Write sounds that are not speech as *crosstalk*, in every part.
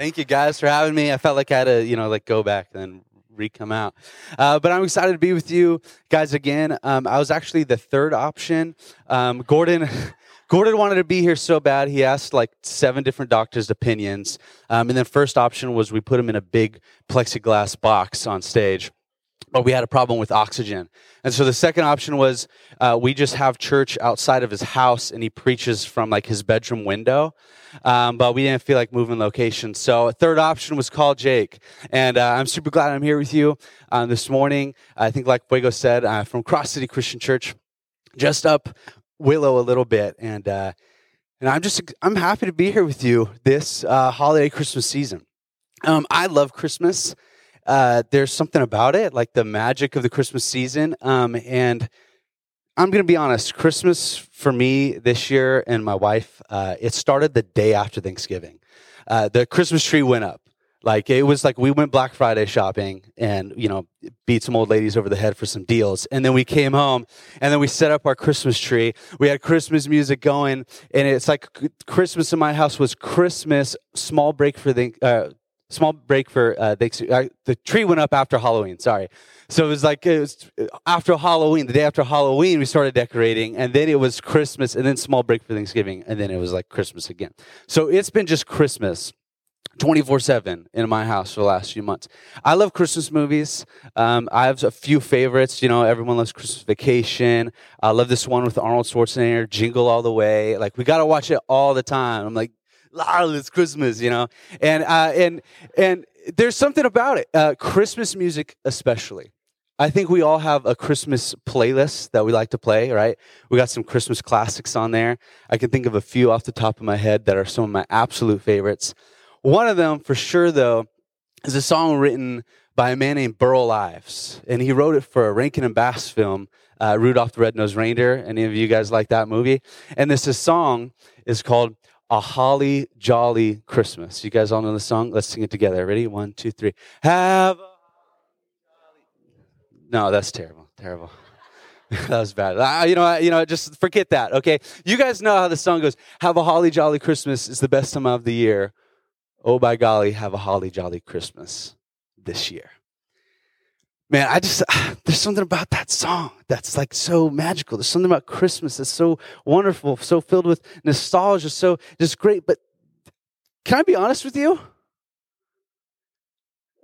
Thank you guys for having me. I felt like I had to, you know, like go back and re-come out. Uh, but I'm excited to be with you guys again. Um, I was actually the third option. Um, Gordon. *laughs* Gordon wanted to be here so bad, he asked like seven different doctors' opinions. Um, and then first option was we put him in a big plexiglass box on stage but we had a problem with oxygen. And so the second option was uh, we just have church outside of his house and he preaches from like his bedroom window. Um, but we didn't feel like moving location. So a third option was call Jake. And uh, I'm super glad I'm here with you uh, this morning. I think like Fuego said, uh, from Cross City Christian Church, just up Willow a little bit. And, uh, and I'm just, I'm happy to be here with you this uh, holiday Christmas season. Um, I love Christmas uh, there's something about it, like the magic of the Christmas season. Um, and I'm going to be honest, Christmas for me this year and my wife, uh, it started the day after Thanksgiving. Uh, the Christmas tree went up. Like it was like we went Black Friday shopping and you know beat some old ladies over the head for some deals, and then we came home and then we set up our Christmas tree. We had Christmas music going, and it's like Christmas in my house was Christmas. Small break for the uh, small break for uh, uh, the tree went up after Halloween. Sorry, so it was like it was after Halloween. The day after Halloween, we started decorating, and then it was Christmas, and then small break for Thanksgiving, and then it was like Christmas again. So it's been just Christmas. 24 7 in my house for the last few months. I love Christmas movies. Um, I have a few favorites. You know, everyone loves Christmas Vacation. I love this one with Arnold Schwarzenegger, Jingle All the Way. Like, we got to watch it all the time. I'm like, Lol, it's Christmas, you know, and uh, and and there's something about it. Uh, Christmas music, especially. I think we all have a Christmas playlist that we like to play, right? We got some Christmas classics on there. I can think of a few off the top of my head that are some of my absolute favorites. One of them, for sure, though, is a song written by a man named Burl Ives, and he wrote it for a Rankin and Bass film, uh, Rudolph the Red-Nosed Reindeer. Any of you guys like that movie? And this, this song is called a holly jolly Christmas. You guys all know the song? Let's sing it together. Ready? One, two, three. Have a No, that's terrible. Terrible. *laughs* that was bad. Uh, you know, you know, just forget that. Okay, you guys know how the song goes. Have a holly jolly Christmas is the best time of the year. Oh by golly, have a holly jolly Christmas this year man, I just, *sighs* there's something about that song that's like so magical. There's something about Christmas that's so wonderful, so filled with nostalgia, so just great. But can I be honest with you?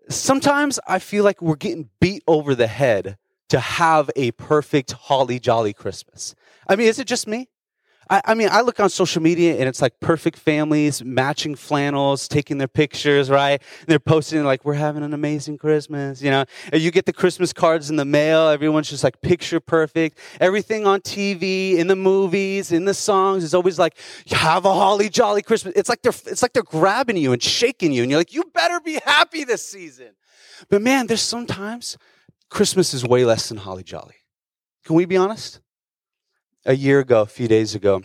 Sometimes I feel like we're getting beat over the head to have a perfect holly jolly Christmas. I mean, is it just me? I, I, mean, I look on social media and it's like perfect families, matching flannels, taking their pictures, right? And they're posting like, we're having an amazing Christmas, you know? And you get the Christmas cards in the mail. Everyone's just like picture perfect. Everything on TV, in the movies, in the songs is always like, have a holly jolly Christmas. It's like they're, it's like they're grabbing you and shaking you. And you're like, you better be happy this season. But man, there's sometimes Christmas is way less than holly jolly. Can we be honest? A year ago, a few days ago,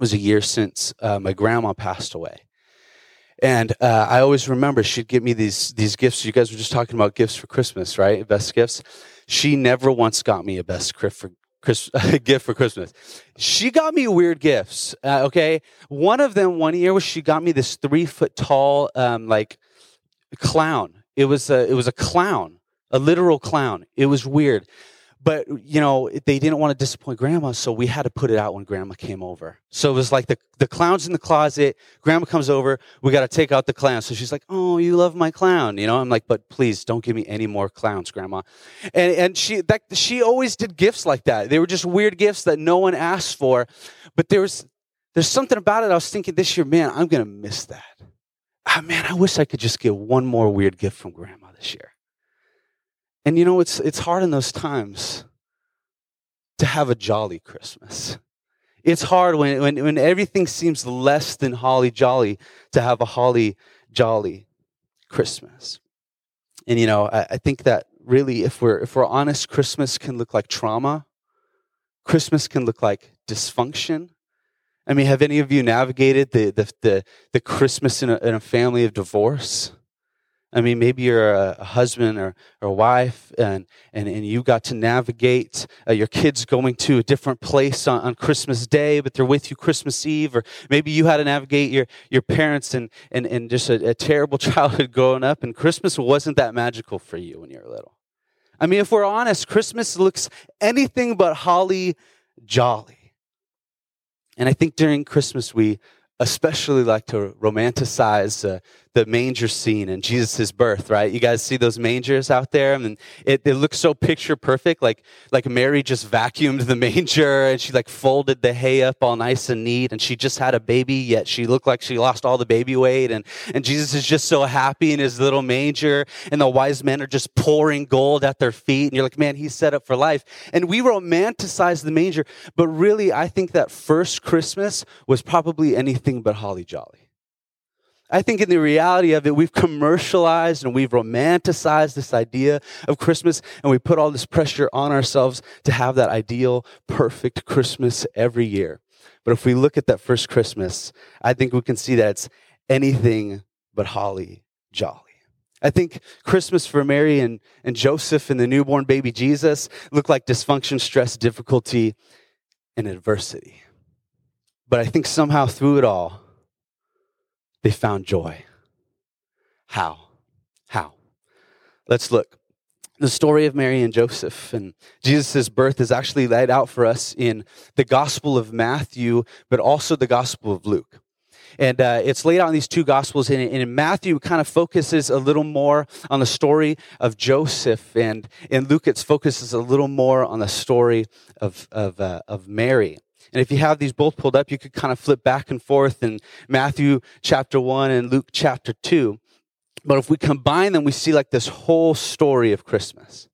was a year since uh, my grandma passed away. And uh, I always remember she'd give me these these gifts. You guys were just talking about gifts for Christmas, right? Best gifts. She never once got me a best gift for Chris, *laughs* gift for Christmas. She got me weird gifts. Uh, okay, one of them one year was she got me this three foot tall um, like clown. It was a it was a clown, a literal clown. It was weird but you know they didn't want to disappoint grandma so we had to put it out when grandma came over. So it was like the, the clown's in the closet grandma comes over we got to take out the clown. So she's like oh you love my clown you know? I'm like but please don't give me any more clowns grandma. And, and she that she always did gifts like that. They were just weird gifts that no one asked for but there was there's something about it i was thinking this year man i'm gonna miss that. Ah, man i wish i could just get one more weird gift from grandma this year and you know, it's, it's hard in those times to have a jolly Christmas. It's hard when, when, when everything seems less than holly jolly to have a holly jolly Christmas. And you know, I, I think that really, if we're, if we're honest, Christmas can look like trauma. Christmas can look like dysfunction. I mean, have any of you navigated the, the, the, the Christmas in a, in a family of divorce? I mean, maybe you're a, husband or, or a wife and, and, and you got to navigate uh, your kids going to a different place on, on Christmas Day, but they're with you Christmas Eve. Or maybe you had to navigate your, your parents and, and, and just a, a terrible *laughs* childhood growing up, and Christmas wasn't that magical for you when you were little. I mean, if we're honest, Christmas looks anything but holly jolly. And I think during Christmas, we especially like to romanticize uh, the manger scene and Jesus' birth, right? You guys see those mangers out there? and it, it looks so picture perfect. Like, like Mary just vacuumed the *laughs* manger and she like folded the hay up all nice and neat and she just had a baby, yet she looked like she lost all the baby weight. And, and Jesus is just so happy in his little manger and the wise men are just pouring gold at their feet. And you're like, man, he's set up for life. And we romanticize the manger, but really, I think that first Christmas was probably anything but holly jolly. I think in the reality of it, we've commercialized and we've romanticized this idea of Christmas, and we put all this pressure on ourselves to have that ideal, perfect Christmas every year. But if we look at that first Christmas, I think we can see that it's anything but holly jolly. I think Christmas for Mary and, and Joseph and the newborn baby Jesus looked like dysfunction, stress, difficulty, and adversity. But I think somehow through it all, they found joy. How? How? Let's look. The story of Mary and Joseph and Jesus' birth is actually laid out for us in the Gospel of Matthew, but also the Gospel of Luke. And uh, it's laid out in these two Gospels. And in Matthew, kind of focuses a little more on the story of Joseph. And in Luke, it focuses a little more on the story of, of, uh, of Mary. And if you have these both pulled up, you could kind of flip back and forth in Matthew chapter 1 and Luke chapter 2. But if we combine them, we see like this whole story of Christmas.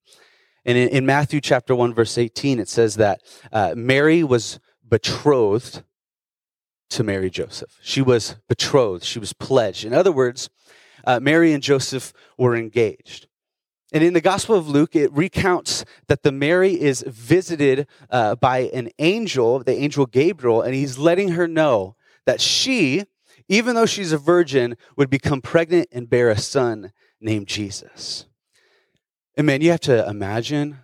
And in, in Matthew chapter 1, verse 18, it says that uh, Mary was betrothed to Mary Joseph. She was betrothed, she was pledged. In other words, uh, Mary and Joseph were engaged. And in the Gospel of Luke, it recounts that the Mary is visited uh, by an angel, the angel Gabriel, and he's letting her know that she, even though she's a virgin, would become pregnant and bear a son named Jesus. And man, you have to imagine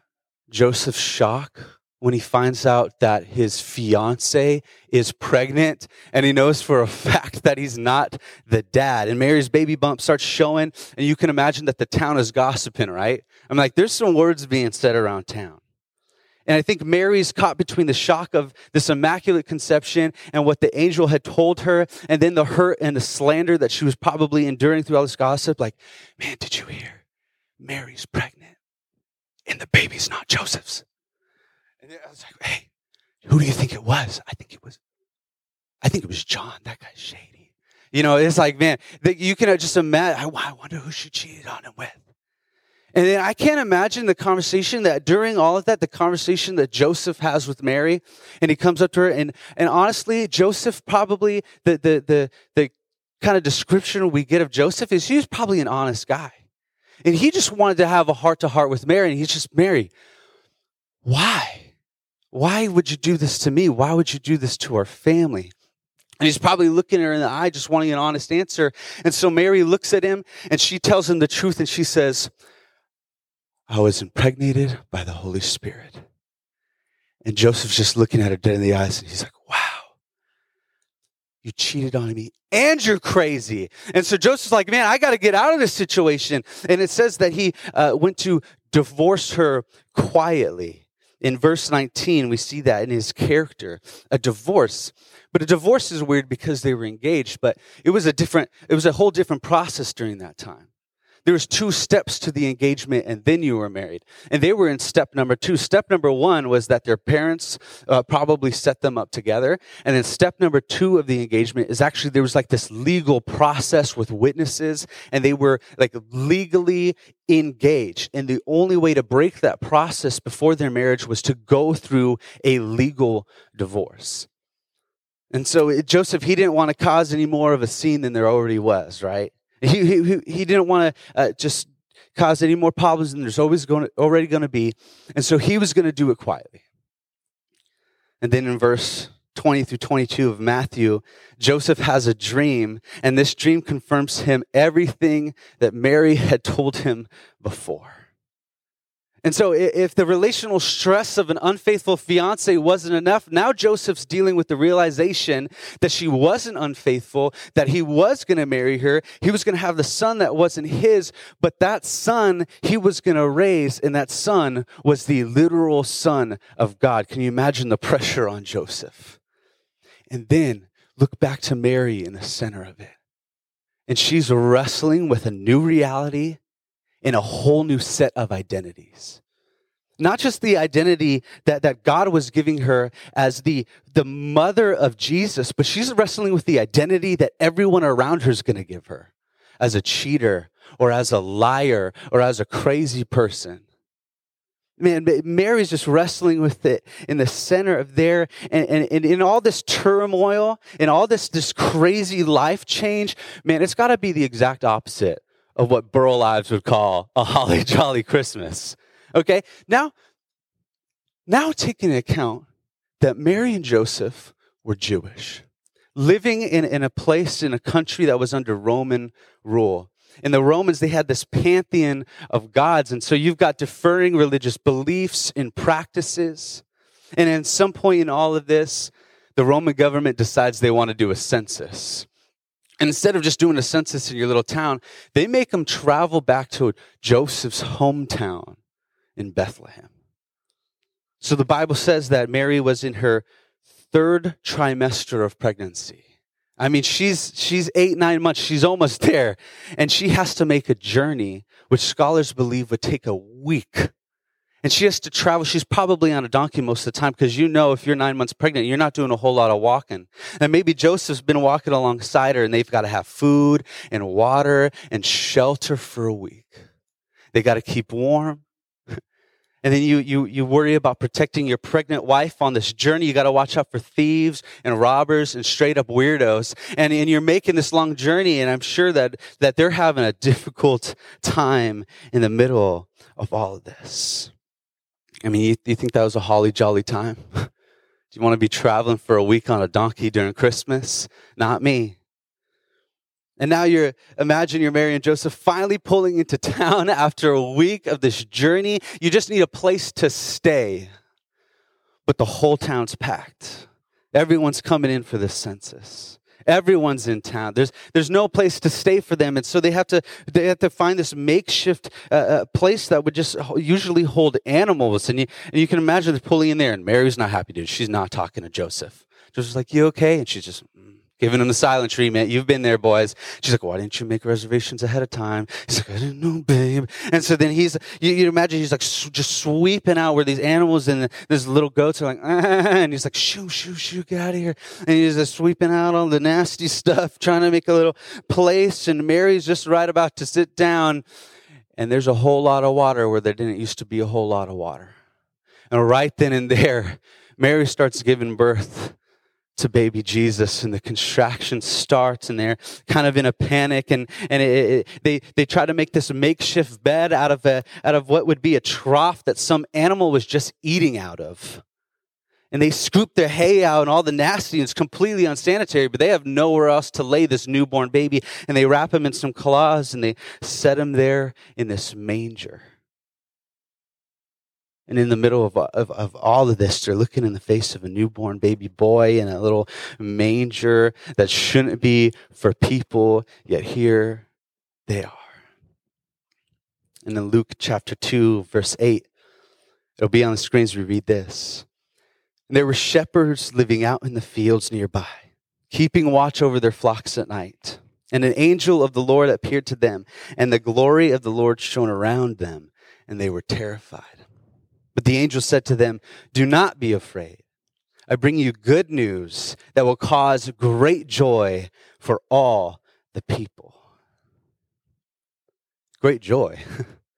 Joseph's shock when he finds out that his fiance is pregnant and he knows for a fact that he's not the dad. And Mary's baby bump starts showing, and you can imagine that the town is gossiping, right? I'm like, there's some words being said around town. And I think Mary's caught between the shock of this immaculate conception and what the angel had told her, and then the hurt and the slander that she was probably enduring through all this gossip. Like, man, did you hear? Mary's pregnant, and the baby's not Joseph's. And I was like, hey, who do you think it was? I think it was, I think it was John. That guy's shady. You know, it's like, man, you can just imagine, I wonder who she cheated on him with. And then I can't imagine the conversation that during all of that, the conversation that Joseph has with Mary, and he comes up to her, and, and honestly, Joseph probably, the, the, the, the kind of description we get of Joseph is he's probably an honest guy. And he just wanted to have a heart to heart with Mary, and he's just, Mary, why? Why would you do this to me? Why would you do this to our family? And he's probably looking her in the eye, just wanting an honest answer. And so Mary looks at him and she tells him the truth and she says, I was impregnated by the Holy Spirit. And Joseph's just looking at her dead in the eyes and he's like, wow, you cheated on me and you're crazy. And so Joseph's like, man, I got to get out of this situation. And it says that he uh, went to divorce her quietly. In verse 19, we see that in his character, a divorce. But a divorce is weird because they were engaged, but it was a different, it was a whole different process during that time. There was two steps to the engagement and then you were married. And they were in step number two. Step number one was that their parents uh, probably set them up together. And then step number two of the engagement is actually there was like this legal process with witnesses and they were like legally engaged. And the only way to break that process before their marriage was to go through a legal divorce. And so it, Joseph, he didn't want to cause any more of a scene than there already was, right? He, he, he didn't want to uh, just cause any more problems than there's always going to, already going to be. And so he was going to do it quietly. And then in verse 20 through 22 of Matthew, Joseph has a dream, and this dream confirms him everything that Mary had told him before. And so, if the relational stress of an unfaithful fiance wasn't enough, now Joseph's dealing with the realization that she wasn't unfaithful, that he was going to marry her. He was going to have the son that wasn't his, but that son he was going to raise, and that son was the literal son of God. Can you imagine the pressure on Joseph? And then look back to Mary in the center of it. And she's wrestling with a new reality in a whole new set of identities. Not just the identity that, that God was giving her as the, the mother of Jesus, but she's wrestling with the identity that everyone around her is going to give her as a cheater or as a liar or as a crazy person. Man, Mary's just wrestling with it in the center of there, and, and, and in all this turmoil, in all this, this crazy life change, man, it's got to be the exact opposite of what Burl Ives would call a holly *laughs* jolly Christmas. Okay, now, now take into account that Mary and Joseph were Jewish, living in, in a place, in a country that was under Roman rule. In the Romans, they had this pantheon of gods. And so you've got deferring religious beliefs and practices. And at some point in all of this, the Roman government decides they want to do a census. Instead of just doing a census in your little town, they make them travel back to Joseph's hometown in Bethlehem. So the Bible says that Mary was in her third trimester of pregnancy. I mean, she's, she's eight, nine months. She's almost there. And she has to make a journey, which scholars believe would take a week and she has to travel. She's probably on a donkey most of the time because you know if you're nine months pregnant, you're not doing a whole lot of walking. And maybe Joseph's been walking alongside her and they've got to have food and water and shelter for a week. They got to keep warm. *laughs* And then you, you, you worry about protecting your pregnant wife on this journey. You got to watch out for thieves and robbers and straight up weirdos. And, and you're making this long journey. And I'm sure that, that they're having a difficult time in the middle of all of this. I mean, you, you think that was a holly jolly time? *laughs* Do you want to be traveling for a week on a donkey during Christmas? Not me. And now you're, imagine you're Mary and Joseph finally pulling into town *laughs* after a week of this journey. You just need a place to stay. But the whole town's packed. Everyone's coming in for this census. Everyone's in town. There's, there's no place to stay for them. And so they have to, they have to find this makeshift uh, uh, place that would just usually hold animals. And you, and you can imagine they're pulling in there and Mary's not happy, dude. She's not talking to Joseph. Joseph's like, you okay? And she's just, giving him the silent treatment. You've been there, boys. She's like, why didn't you make reservations ahead of time? He's like, I didn't know, babe. And so then he's, you, you imagine he's like just sweeping out where these animals and the, these little goats are like, ah, and he's like, shoo, shoo, shoo, get out of here. And he's just sweeping out all the nasty stuff, *laughs* trying to make a little place. And Mary's just right about to sit down. And there's a whole lot of water where there didn't used to be a whole lot of water. And right then and there, Mary starts giving birth to baby Jesus and the contraction starts and they're kind of in a panic and, and it, it, they, they try to make this makeshift bed out of, a, out of what would be a trough that some animal was just eating out of. And they scoop their hay out and all the nasty and it's completely unsanitary, but they have nowhere else to lay this newborn baby. And they wrap him in some cloths and they set him there in this manger. And in the middle of, of, of, all of this, they're looking in the face of a newborn baby boy in a little manger that shouldn't be for people, yet here they are. And in Luke chapter 2, verse 8, it'll be on the screens. We read this. And there were shepherds living out in the fields nearby, keeping watch over their flocks at night. And an angel of the Lord appeared to them, and the glory of the Lord shone around them, and they were terrified. But the angel said to them, Do not be afraid. I bring you good news that will cause great joy for all the people. Great joy.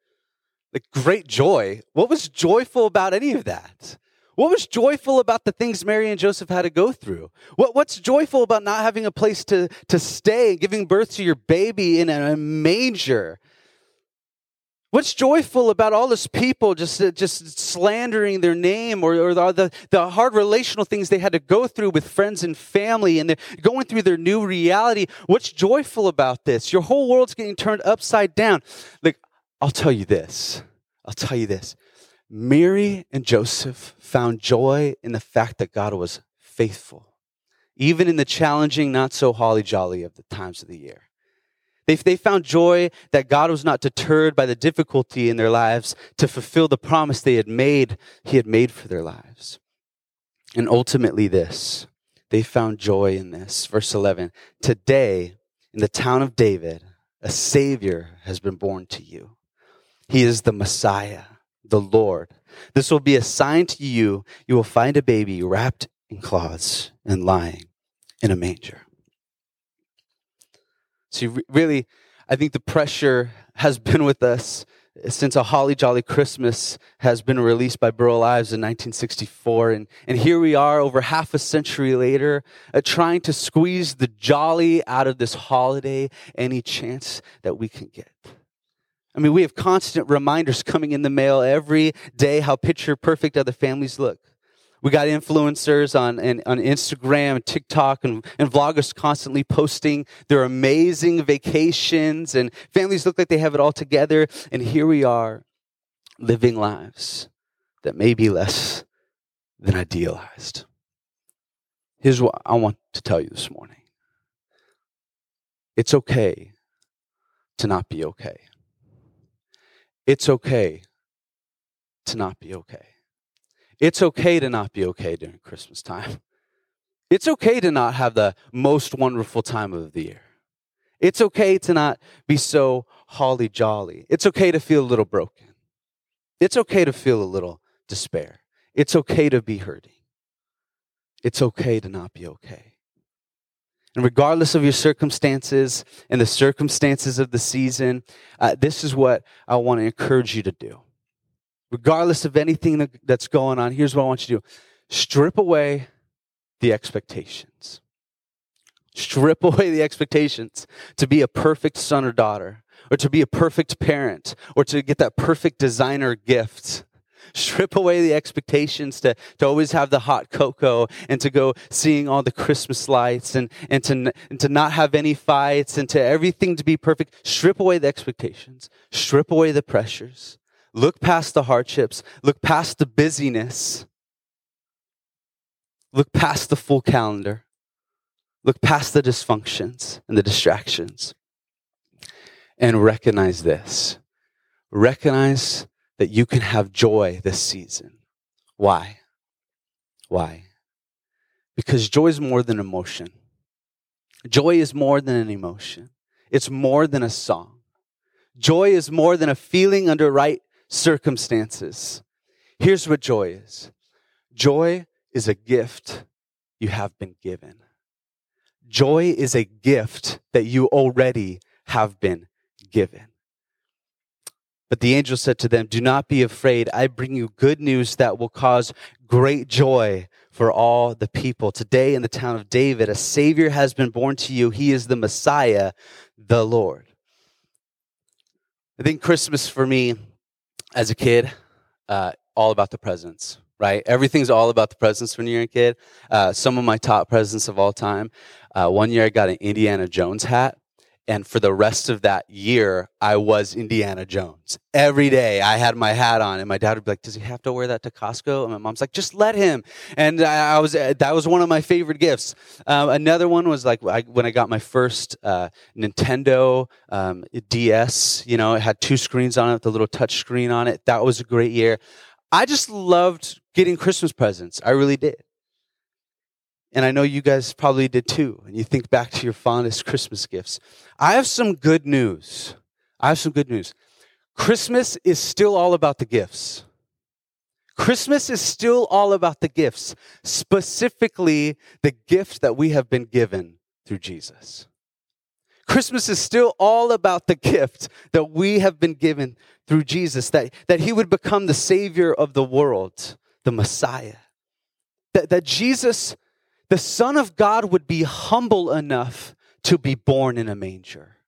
*laughs* like great joy. What was joyful about any of that? What was joyful about the things Mary and Joseph had to go through? What, what's joyful about not having a place to, to stay, and giving birth to your baby in a manger? What's joyful about all this people just, uh, just slandering their name or, or the, the hard relational things they had to go through with friends and family and they're going through their new reality? What's joyful about this? Your whole world's getting turned upside down. Like, I'll tell you this. I'll tell you this. Mary and Joseph found joy in the fact that God was faithful, even in the challenging, not so holly jolly of the times of the year. They, they found joy that God was not deterred by the difficulty in their lives to fulfill the promise they had made, He had made for their lives. And ultimately, this, they found joy in this. Verse 11 Today, in the town of David, a Savior has been born to you. He is the Messiah, the Lord. This will be a sign to you. You will find a baby wrapped in cloths and lying in a manger. See, really, I think the pressure has *laughs* been with us since a Holly Jolly Christmas has been released by Burl Ives in 1964. And, and here we are over half a century later, uh, trying to squeeze the jolly out of this holiday any chance that we can get. I mean, we have constant reminders coming in the mail every day how picture perfect other families look. We got influencers on, on Instagram, TikTok, and, and vloggers constantly posting their amazing vacations, and families look like they have it all together. And here we are living lives that may be less than idealized. Here's what I want to tell you this morning it's okay to not be okay. It's okay to not be okay. It's okay to not be okay during Christmas time. *laughs* It's okay to not have the most wonderful time of the year. It's okay to not be so holly jolly. It's okay to feel a little broken. It's okay to feel a little despair. It's okay to be hurting. It's okay to not be okay. And regardless of your circumstances and the circumstances of the season, uh, this is what I want to encourage you to do regardless of anything that's going on, here's what I want you to do strip away the expectations. Strip *laughs* away the expectations to be a perfect son or daughter, or to be a perfect parent, or to get that perfect designer gift. *laughs* Strip away the expectations to, to always have the hot cocoa and to go seeing all the Christmas lights and, and, to, and to not have any fights and to everything to be perfect. Strip away the expectations. Strip away the pressures Look past the hardships, look past the busyness, look past the full calendar, look past the dysfunctions and the distractions, and recognize this. Recognize that you can have joy this season. Why? Why? Because joy is more than emotion. Joy is more than an emotion. It's more than a song. Joy is more than a feeling under right circumstances. Here's what joy is joy is a gift you have been given. Joy is a gift that you already have been given. But the angel said to them, Do not be afraid. I bring you good news that will cause great joy for all the people. Today in the town of David, a Savior has been born to you. He is the Messiah, the Lord. I think Christmas for me as a kid, uh, all about the presents, right? Everything's all about the presents when you're a kid. Uh, some of my top presents of all time. Uh, one year I got an Indiana Jones hat. And for the rest of that year, I was Indiana Jones. Every day I had my hat on, and my dad would be like, Does he have to wear that to Costco? And my mom's like, Just let him. And I, I was, uh, that was one of my favorite gifts. Um, another one was like I, when I got my first uh, Nintendo um, DS, you know, it had two screens on it, the little touch screen on it. That was a great year. I just loved getting Christmas presents. I really did. And I know you guys probably did too. And you think back to your fondest Christmas gifts. I have some good news. I have some good news. Christmas is still all about the gifts. Christmas is still all about the gifts, specifically the gift that we have been given through Jesus. Christmas is still all about the gift that we have been given through Jesus, that, that he would become the Savior of the world, the Messiah. That, that Jesus the Son of God would be humble enough to be born in a manger.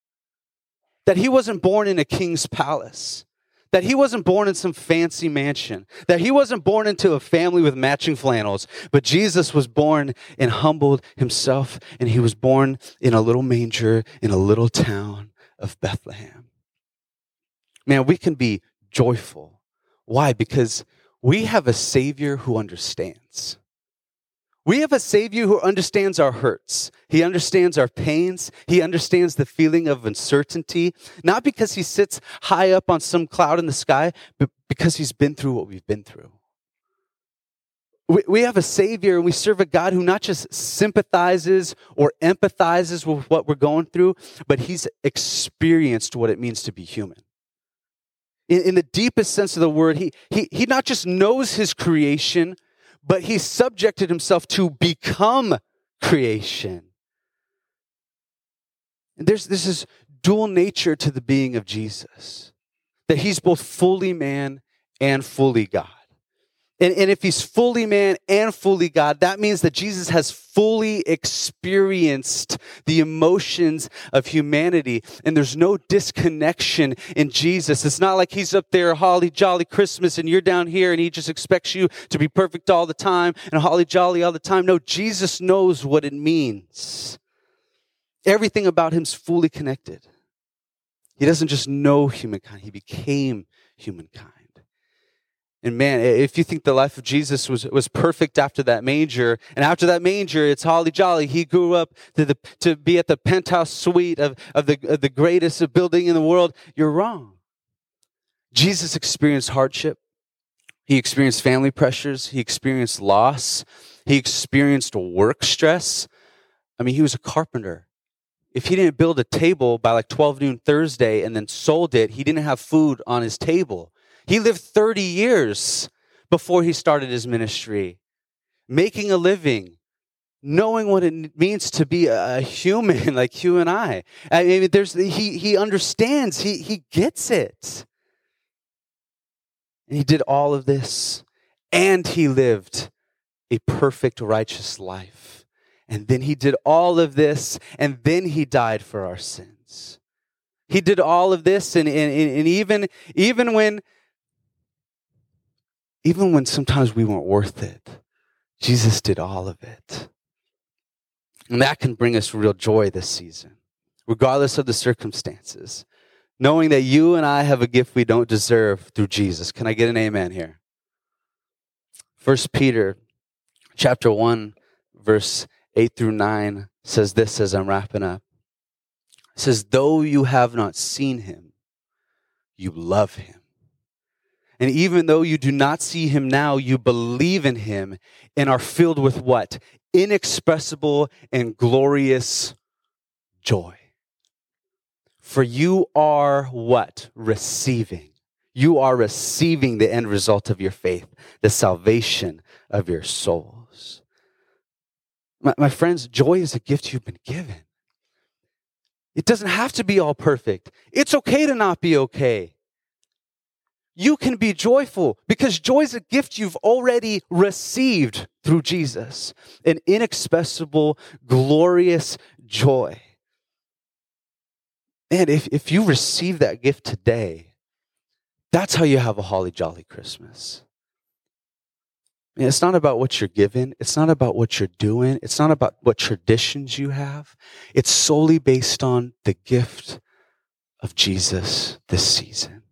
That he wasn't born in a king's palace. that he wasn't born in some fancy mansion, that he wasn't born into a family with matching flannels, but Jesus was born and humbled himself, and he was born in a little manger in a little town of Bethlehem. Man, we can be joyful. Why? Because we have a Savior who understands. We have a Savior who understands our hurts. He understands our pains. He understands the feeling of uncertainty, not because He sits high up on some cloud in the sky, but because He's been through what we've been through. We, we have a Savior and we serve a God who not just sympathizes or empathizes with what we're going through, but He's experienced what it means to be human. In, in the deepest sense of the word, he, he, he not just knows His creation, but he subjected himself to become creation. And there's this is dual nature to the being of Jesus. That he's both fully man and fully God. And, and if he's fully man and fully God, that means that Jesus has fully experienced the emotions of humanity. And there's no disconnection in Jesus. It's not like he's up there, holly jolly Christmas, and you're down here and he just expects you to be perfect all the time and holly jolly all the time. No, Jesus knows what it means. Everything about him's fully connected. He doesn't just know humankind, he became humankind. And man, if you think the life of Jesus was, was perfect after that manger, and after that manger, it's holly jolly. He grew up to, the, to be at the penthouse suite of, of, the, of the greatest building in the world, you're wrong. Jesus experienced hardship. He experienced family pressures. He experienced loss. He experienced work stress. I mean, he was a carpenter. If he didn't build a table by like 12 noon Thursday and then sold it, he didn't have food on his table. He lived 30 years before he started his ministry, making a living, knowing what it means to be a human *laughs* like you and I. I mean, there's, he, he understands, he, he gets it. And he did all of this, and he lived a perfect, righteous life. And then he did all of this, and then he died for our sins. He did all of this, and, and, and even, even when even when sometimes we weren't worth it, Jesus did all of it. And that can bring us real joy this season, regardless of the circumstances. Knowing that you and I have a gift we don't deserve through Jesus. Can I get an amen here? First Peter chapter 1, verse 8 through 9 says this as I'm wrapping up. It says, Though you have not seen him, you love him. And even though you do not see him now, you believe in him and are filled with what? Inexpressible and glorious joy. For you are what? Receiving. You are receiving the end result of your faith, the salvation of your souls. My, my friends, joy is a gift you've been given. It doesn't have to be all perfect. It's okay to not be okay you can be joyful because joy is a gift you've already received through Jesus an inexpressible, glorious joy. And if, if you receive that gift today, that's how you have a holly jolly Christmas. It's not about what you're given. It's not about what you're doing. It's not about what traditions you have. It's solely based on the gift of Jesus this season.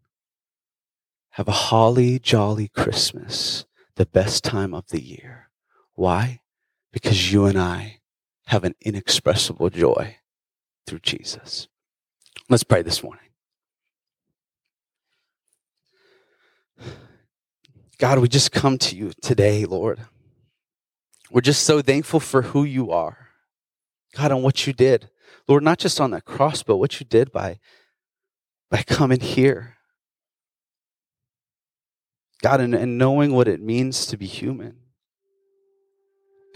Have a holly jolly Christmas, the best time of the year. Why? Because you and I have an inexpressible joy through Jesus. Let's pray this morning. God, we just come to you today, Lord. We're just so thankful for who you are. God, and what you did. Lord, not just on that cross, but what you did by, by coming here God, and, and knowing what it means to be human.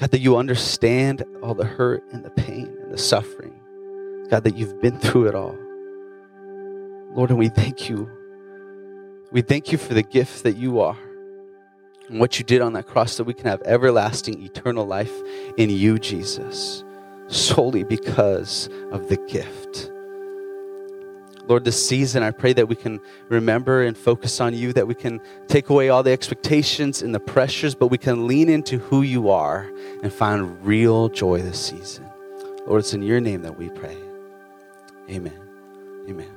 God, that you understand all the hurt and the pain and the suffering. God, that you've been through it all. Lord, and we thank you. We thank you for the gift that you are and what you did on that cross so we can have everlasting, eternal life in you, Jesus, solely because of the gift. Lord, this season, I pray that we can remember and focus on you, that we can take away all the expectations and the pressures, but we can lean into who you are and find real joy this season. Lord, it's in your name that we pray. Amen. Amen.